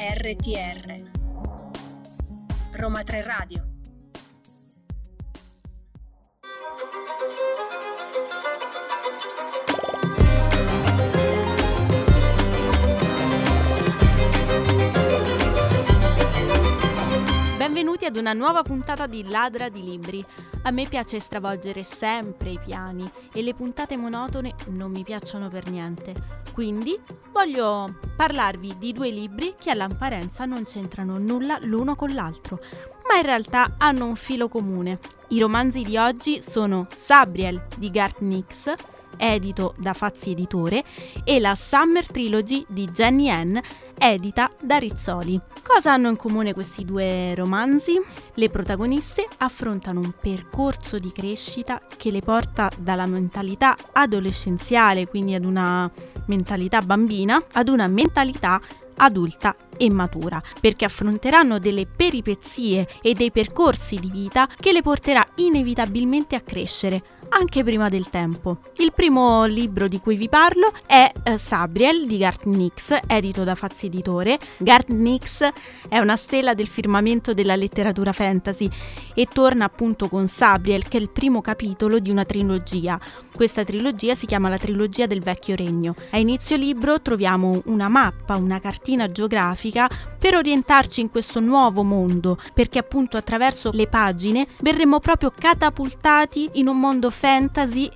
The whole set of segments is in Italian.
RTR Roma 3 Radio Benvenuti ad una nuova puntata di Ladra di Libri. A me piace stravolgere sempre i piani e le puntate monotone non mi piacciono per niente. Quindi voglio parlarvi di due libri che all'apparenza non c'entrano nulla l'uno con l'altro, ma in realtà hanno un filo comune. I romanzi di oggi sono Sabriel di Garth Nix, edito da Fazzi Editore, e la Summer Trilogy di Jenny Ann, edita da Rizzoli. Cosa hanno in comune questi due romanzi? Le protagoniste affrontano un percorso di crescita che le porta dalla mentalità adolescenziale, quindi ad una mentalità bambina, ad una mentalità adulta e matura, perché affronteranno delle peripezie e dei percorsi di vita che le porterà inevitabilmente a crescere, anche prima del tempo. Il primo libro di cui vi parlo è eh, Sabriel di Garth Nix, edito da Fazzi Editore. Garth Nix è una stella del firmamento della letteratura fantasy e torna appunto con Sabriel, che è il primo capitolo di una trilogia. Questa trilogia si chiama la trilogia del vecchio regno. A inizio libro troviamo una mappa, una cartina geografica per orientarci in questo nuovo mondo, perché appunto attraverso le pagine verremo proprio catapultati in un mondo fantasy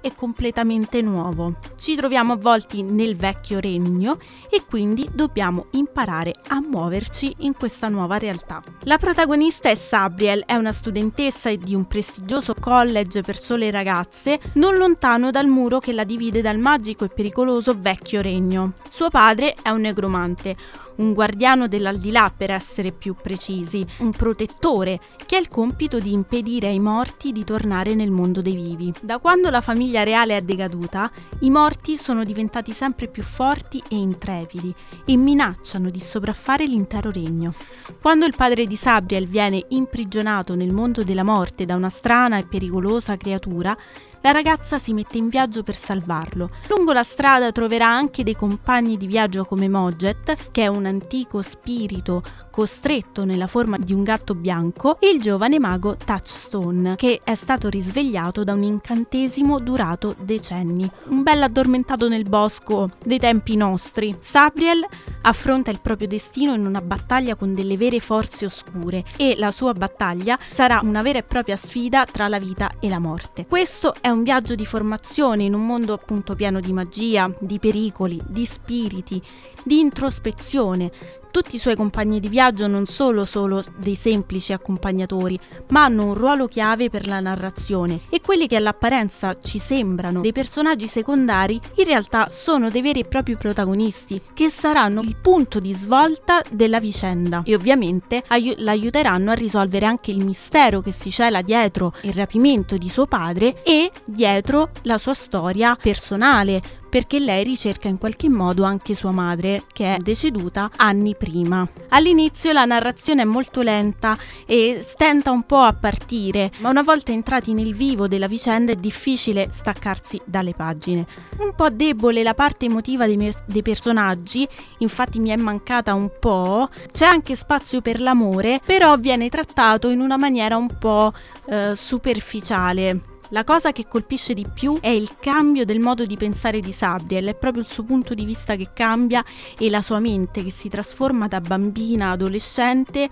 e completamente nuovo. Ci troviamo avvolti nel vecchio regno e quindi dobbiamo imparare a muoverci in questa nuova realtà. La protagonista è Sabriel, è una studentessa di un prestigioso college per sole ragazze, non lontano dal muro che la divide dal magico e pericoloso vecchio regno. Suo padre è un negromante, un guardiano dell'aldilà per essere più precisi, un protettore che ha il compito di impedire ai morti di tornare nel mondo dei vivi. Da quando la famiglia reale è decaduta, i morti sono diventati sempre più forti e intrepidi e minacciano di sopraffare l'intero regno. Quando il padre di Sabriel viene imprigionato nel mondo della morte da una strana e pericolosa creatura, la ragazza si mette in viaggio per salvarlo. Lungo la strada troverà anche dei compagni di viaggio come Mojet, che è un antico spirito costretto nella forma di un gatto bianco, e il giovane mago Touchstone, che è stato risvegliato da un incantesimo durato decenni. Un bel addormentato nel bosco dei tempi nostri. Sabriel affronta il proprio destino in una battaglia con delle vere forze oscure e la sua battaglia sarà una vera e propria sfida tra la vita e la morte. Questo è un viaggio di formazione in un mondo appunto pieno di magia, di pericoli, di spiriti, di introspezione. Tutti i suoi compagni di viaggio non sono solo dei semplici accompagnatori, ma hanno un ruolo chiave per la narrazione. E quelli che all'apparenza ci sembrano dei personaggi secondari in realtà sono dei veri e propri protagonisti che saranno il punto di svolta della vicenda. E ovviamente aiu- l'aiuteranno a risolvere anche il mistero che si cela dietro il rapimento di suo padre e dietro la sua storia personale perché lei ricerca in qualche modo anche sua madre, che è deceduta anni prima. All'inizio la narrazione è molto lenta e stenta un po' a partire, ma una volta entrati nel vivo della vicenda è difficile staccarsi dalle pagine. Un po' debole la parte emotiva dei, me- dei personaggi, infatti mi è mancata un po', c'è anche spazio per l'amore, però viene trattato in una maniera un po' eh, superficiale. La cosa che colpisce di più è il cambio del modo di pensare di Sabriel, è proprio il suo punto di vista che cambia e la sua mente che si trasforma da bambina adolescente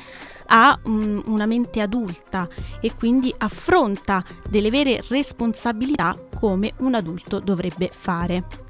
a um, una mente adulta e quindi affronta delle vere responsabilità come un adulto dovrebbe fare.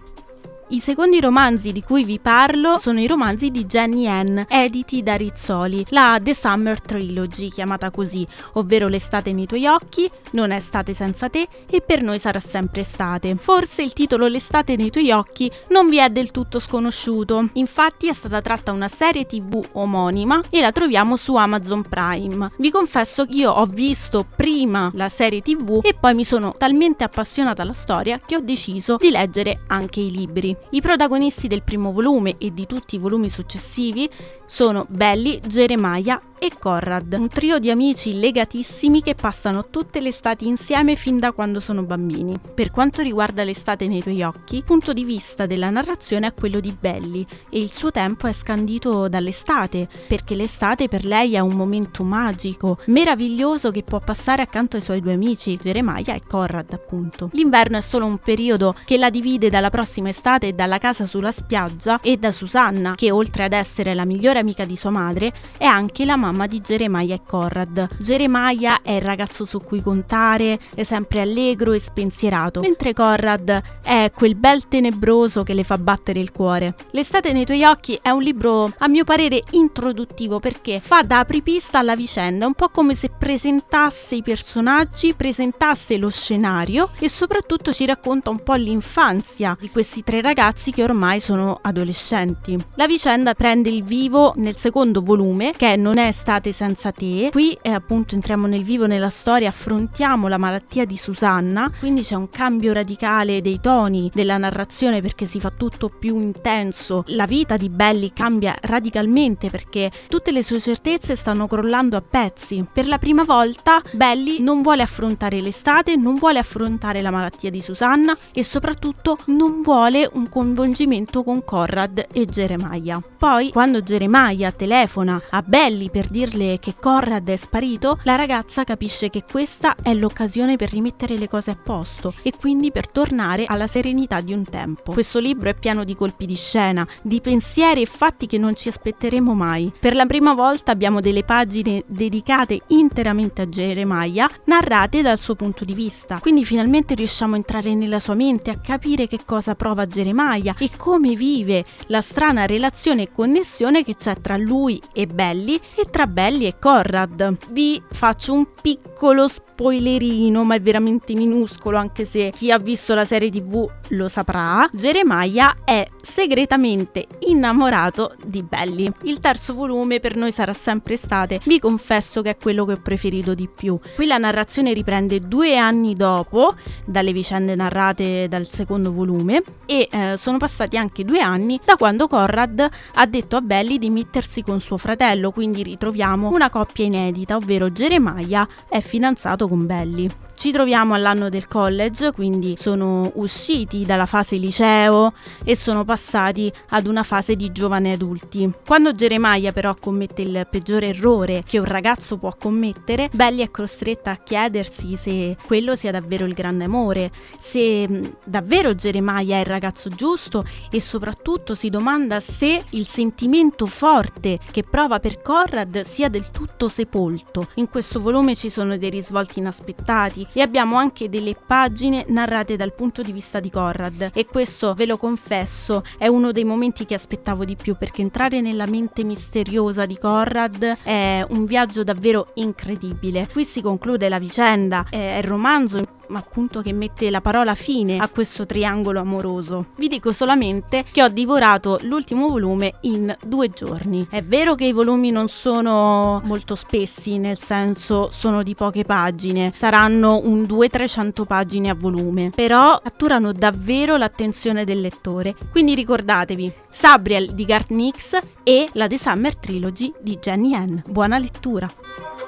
I secondi romanzi di cui vi parlo sono i romanzi di Jenny Ann, editi da Rizzoli, la The Summer Trilogy, chiamata così, ovvero L'estate nei tuoi occhi, Non è estate senza te e Per noi sarà sempre estate. Forse il titolo L'estate nei tuoi occhi non vi è del tutto sconosciuto, infatti è stata tratta una serie tv omonima e la troviamo su Amazon Prime. Vi confesso che io ho visto prima la serie tv e poi mi sono talmente appassionata alla storia che ho deciso di leggere anche i libri. I protagonisti del primo volume e di tutti i volumi successivi sono Belly, Jeremiah e Conrad, un trio di amici legatissimi che passano tutte le estati insieme fin da quando sono bambini. Per quanto riguarda l'estate nei tuoi occhi, il punto di vista della narrazione è quello di Belly e il suo tempo è scandito dall'estate, perché l'estate per lei è un momento magico, meraviglioso che può passare accanto ai suoi due amici, Jeremiah e Conrad appunto. L'inverno è solo un periodo che la divide dalla prossima estate dalla casa sulla spiaggia e da Susanna, che oltre ad essere la migliore amica di sua madre, è anche la mamma di Jeremiah e Conrad. Jeremiah è il ragazzo su cui contare, è sempre allegro e spensierato, mentre Conrad è quel bel tenebroso che le fa battere il cuore. L'estate nei tuoi occhi è un libro a mio parere introduttivo perché fa da apripista alla vicenda, un po' come se presentasse i personaggi, presentasse lo scenario e soprattutto ci racconta un po' l'infanzia di questi tre ragazzi che ormai sono adolescenti. La vicenda prende il vivo nel secondo volume che Non è estate senza te. Qui eh, appunto entriamo nel vivo nella storia, affrontiamo la malattia di Susanna, quindi c'è un cambio radicale dei toni della narrazione perché si fa tutto più intenso. La vita di Belly cambia radicalmente perché tutte le sue certezze stanno crollando a pezzi. Per la prima volta Belly non vuole affrontare l'estate, non vuole affrontare la malattia di Susanna e soprattutto non vuole un coinvolgimento con Conrad e Jeremiah. Poi, quando Jeremiah telefona a Belly per dirle che Conrad è sparito, la ragazza capisce che questa è l'occasione per rimettere le cose a posto e quindi per tornare alla serenità di un tempo. Questo libro è pieno di colpi di scena, di pensieri e fatti che non ci aspetteremo mai. Per la prima volta abbiamo delle pagine dedicate interamente a Jeremiah, narrate dal suo punto di vista. Quindi finalmente riusciamo a entrare nella sua mente, a capire che cosa prova Jeremiah e come vive la strana relazione e connessione che c'è tra lui e Belly e tra Belly e Conrad. Vi faccio un piccolo spoilerino, ma è veramente minuscolo, anche se chi ha visto la serie TV lo saprà. Jeremiah è segretamente innamorato di Belly. Il terzo volume per noi sarà sempre estate. Vi confesso che è quello che ho preferito di più. Qui la narrazione riprende due anni dopo, dalle vicende narrate dal secondo volume, e eh, sono passati anche due anni da quando Conrad ha detto a Belly di mettersi con suo fratello, quindi ritroviamo una coppia inedita, ovvero Jeremiah è fidanzato con Belly. Ci troviamo all'anno del college, quindi sono usciti dalla fase liceo e sono passati ad una fase di giovani adulti. Quando Jeremiah però commette il peggiore errore che un ragazzo può commettere, Belly è costretta a chiedersi se quello sia davvero il grande amore, se mm, davvero Jeremiah è il ragazzo giusto e soprattutto si domanda se il sentimento forte che prova per Conrad sia del tutto sepolto. In questo volume ci sono dei risvolti inaspettati e abbiamo anche delle pagine narrate dal punto di vista di Conrad e questo ve lo confesso è uno dei momenti che aspettavo di più perché entrare nella mente misteriosa di Conrad è un viaggio davvero incredibile. Qui si conclude la vicenda, è il romanzo appunto che mette la parola fine a questo triangolo amoroso. Vi dico solamente che ho divorato l'ultimo volume in due giorni. È vero che i volumi non sono molto spessi, nel senso sono di poche pagine, saranno un 200-300 pagine a volume, però catturano davvero l'attenzione del lettore. Quindi ricordatevi, Sabriel di Garth Nix e la The Summer Trilogy di Jenny Ann. Buona lettura!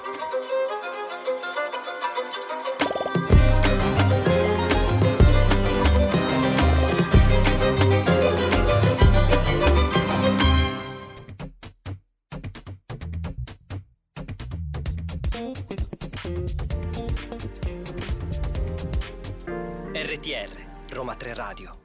Radio.